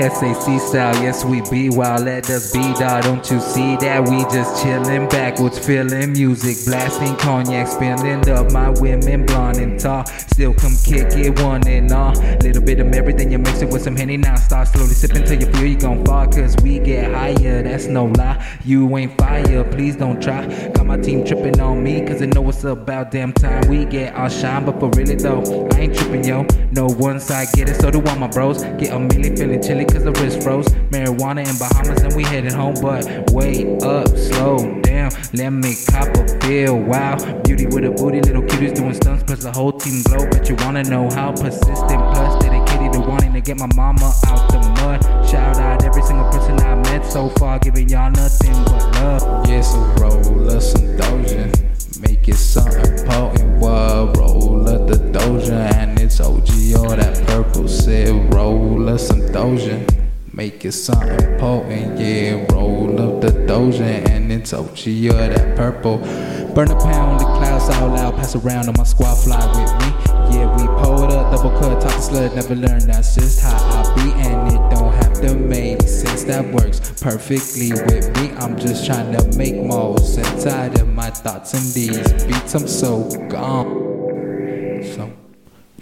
SAC style, yes we be wild, let us be dog. Don't you see that we just chillin' backwards, feeling music, blasting cognac, spilling up my women blonde and tall. Still come kick it one and all. Little bit of with some henny now. Start slowly sipping till you feel you gon' fall, cause we get higher, that's no lie. You ain't fire, please don't try. Got my team tripping on me, cause they know it's about damn time we get our shine. But for really though, I ain't tripping, yo. No one side get it, so do all my bros. Get a milli feeling chilly, cause the wrist froze. Marijuana in Bahamas, and we headed home. But wait up, slow down. Let me cop a feel. Wow, beauty with a booty, little cuties doing stunts, plus the whole team glow. But you wanna know how persistent, plus to wanting to get my mama out the mud. Shout out every single person I met so far, giving y'all nothing but love. Yeah, so roll us some Doja. Make it something potent. What? Roll up the Doja and it's OG or that purple. Said roll us some Doja. Make it something potent, yeah. Roll up the Doja and it's OG or that purple. Burn a pound, the clouds all out. Pass around on my squad, fly with me. Yeah, we Never learned that's just how I be, and it don't have to make sense. That works perfectly with me. I'm just trying to make more sense out of my thoughts and these beats. I'm so gone. So,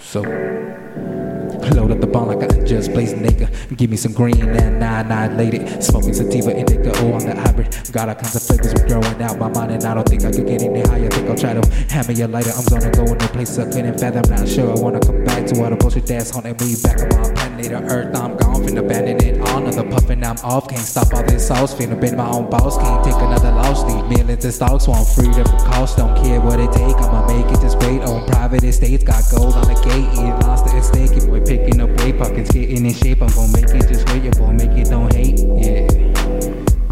so. Load up the bomb like I just blazed nigga. Give me some green and annihilated. Smoking sativa indica, oh, I'm the hybrid. Got all kinds of flavors growing out my mind, and I don't think I could get any higher. Think I'll try to hammer me a lighter. I'm gonna go in a place I couldn't fathom. Not sure I wanna come back to all the bullshit that's haunting me. Back on my planet Earth, I'm gone. Finna abandon it all. Another puffin', I'm off. Can't stop all this sauce. Finna been my own boss. Can't take another loss the stocks want freedom, free cost. Don't care what it take, I'ma make it just great. On private estates, got gold on the gate, eating lobster and steak. If we're picking up weight pockets, getting in shape, I'm gonna make it just great. you gon' make it, don't hate, yeah.